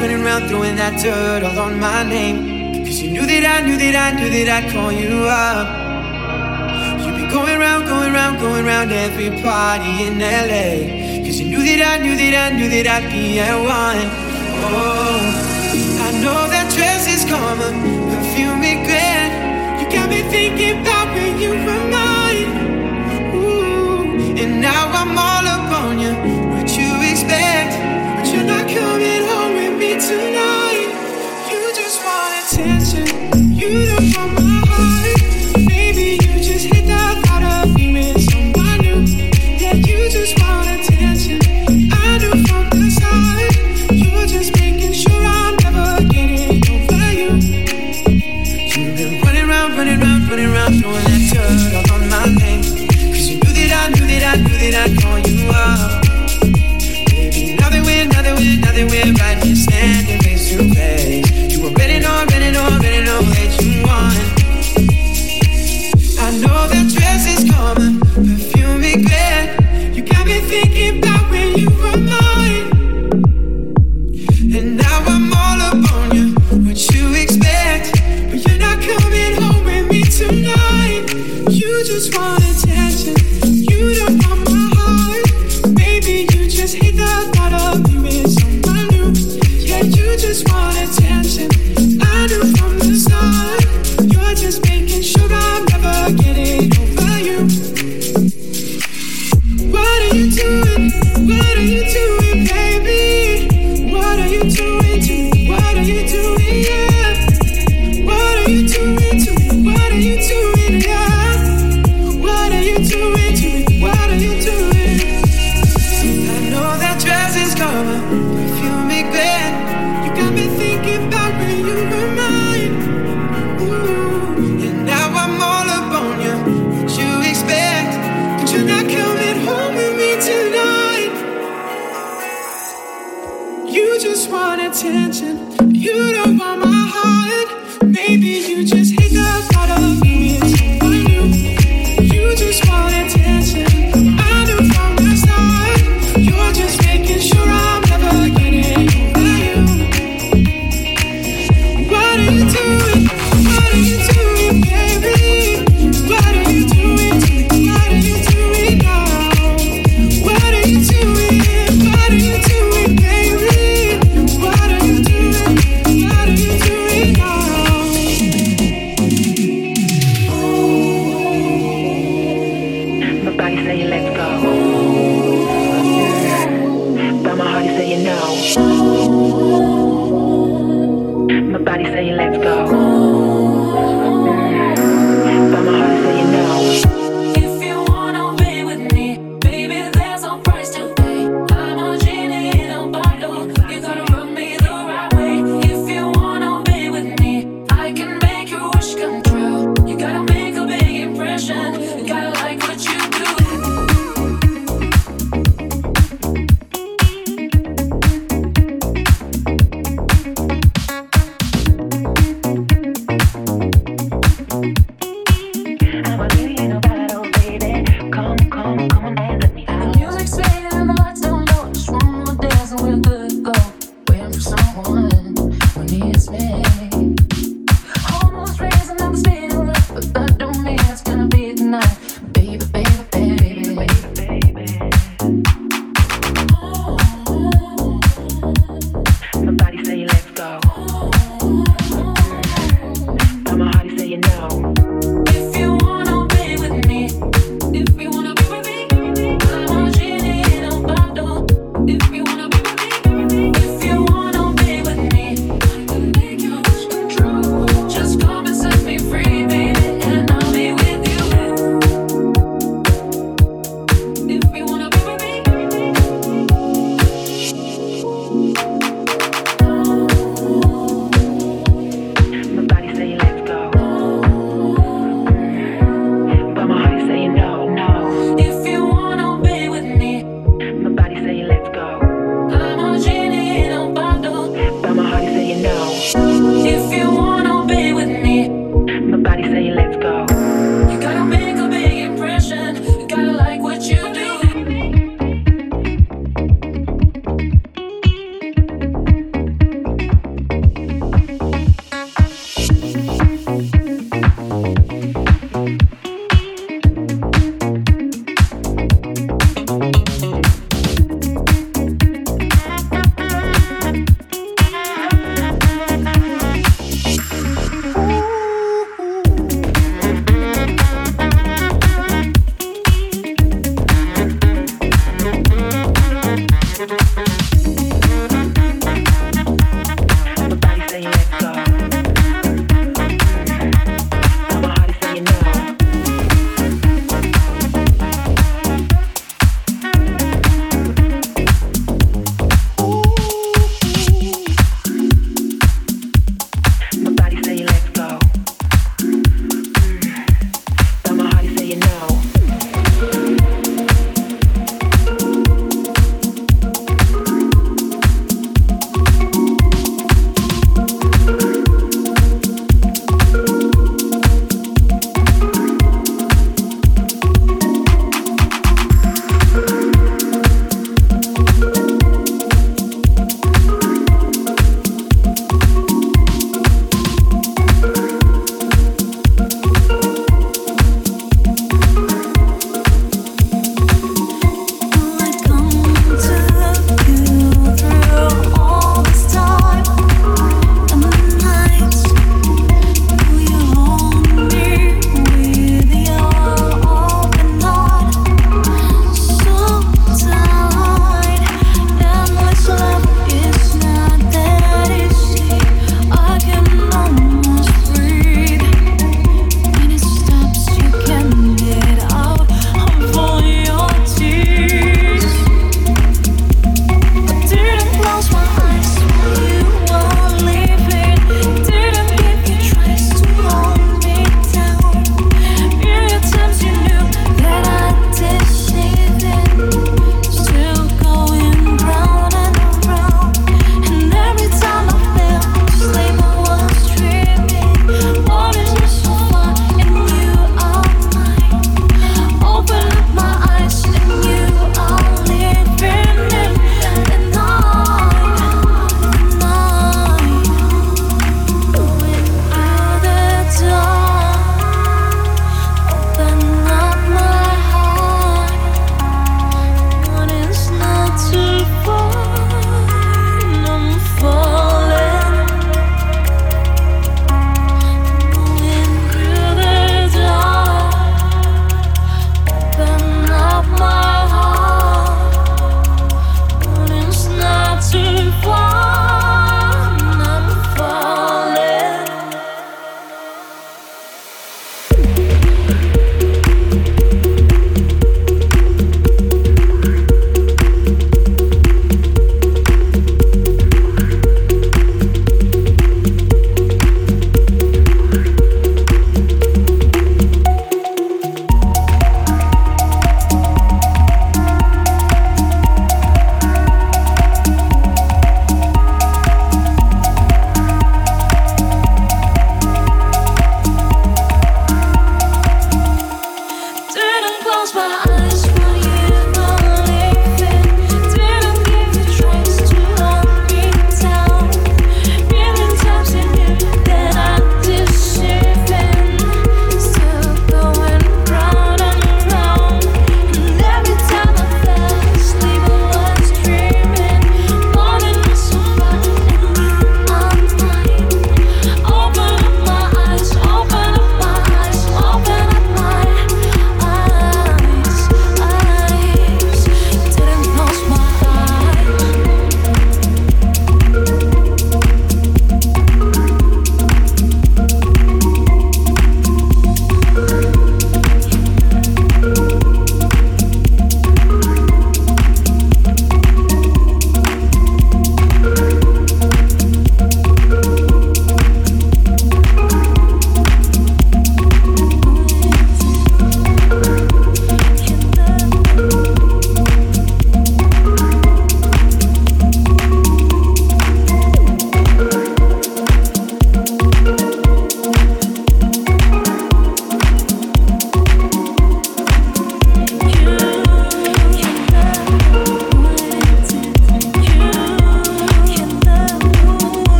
running around throwing that dirt all on my name. Cause you knew that I knew that I knew that I'd call you up. You've been going around, going around, going around every party in LA. Cause you knew that I knew that I knew that I'd be at one. Oh, I know that dress is karma, perfume regret. You got me thinking about when you were mine. Ooh, and now I'm all up on you. What you expect? But you're not coming home. you.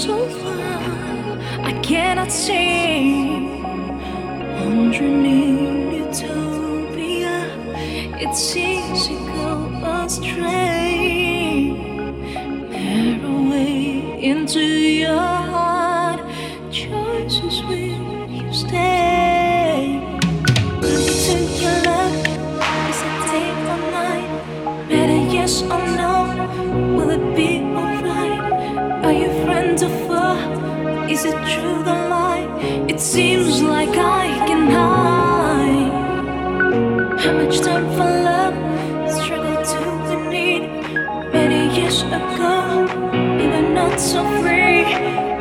so far I cannot see. Underneath utopia it seems to go astray. Narrow way into your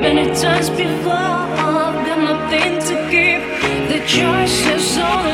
Many times before, I've got nothing to give. The choice is all.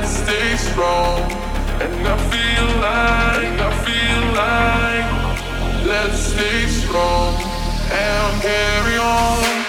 that stay strong. And I feel like, I feel like, let's stay strong and carry on.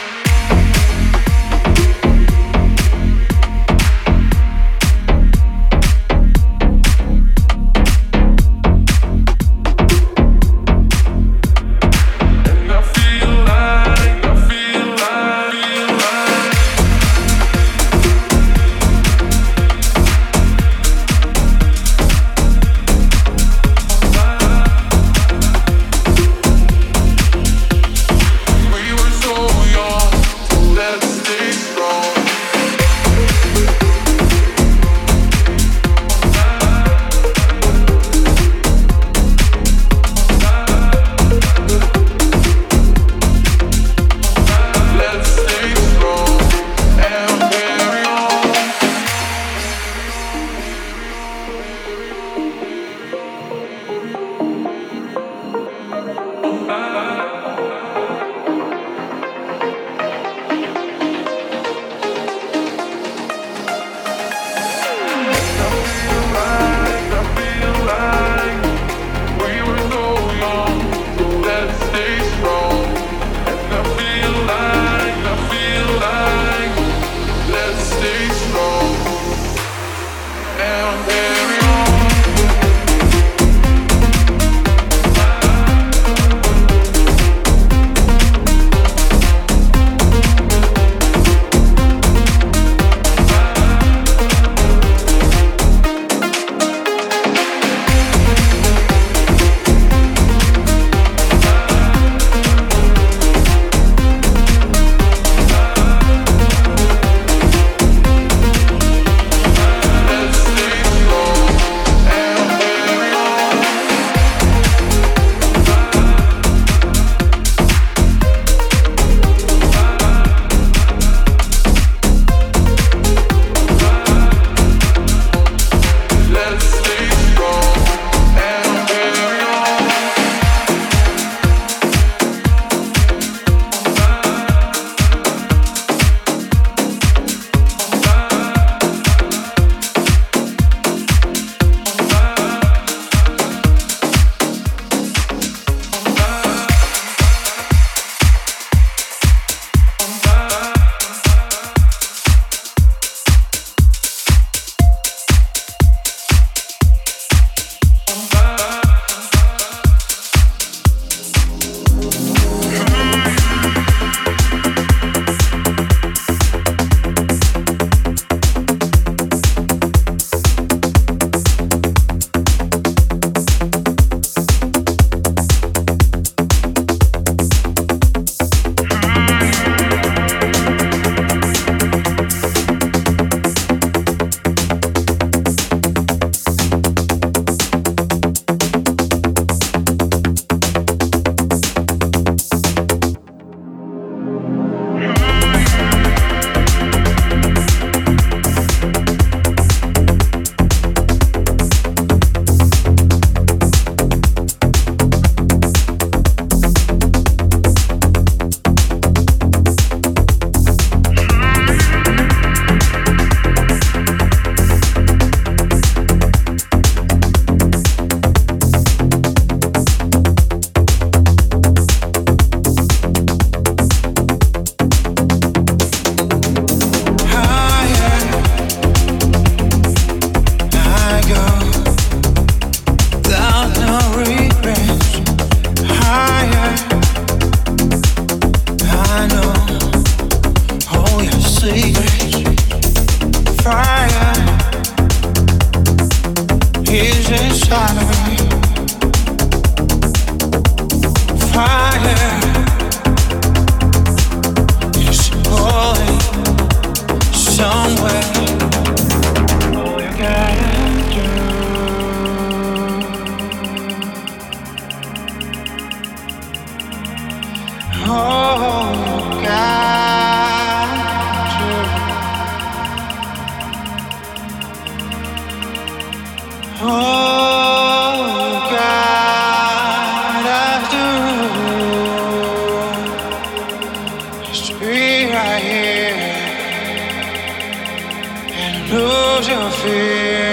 j'ai un film.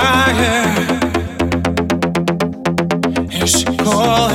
fire. Here she calls.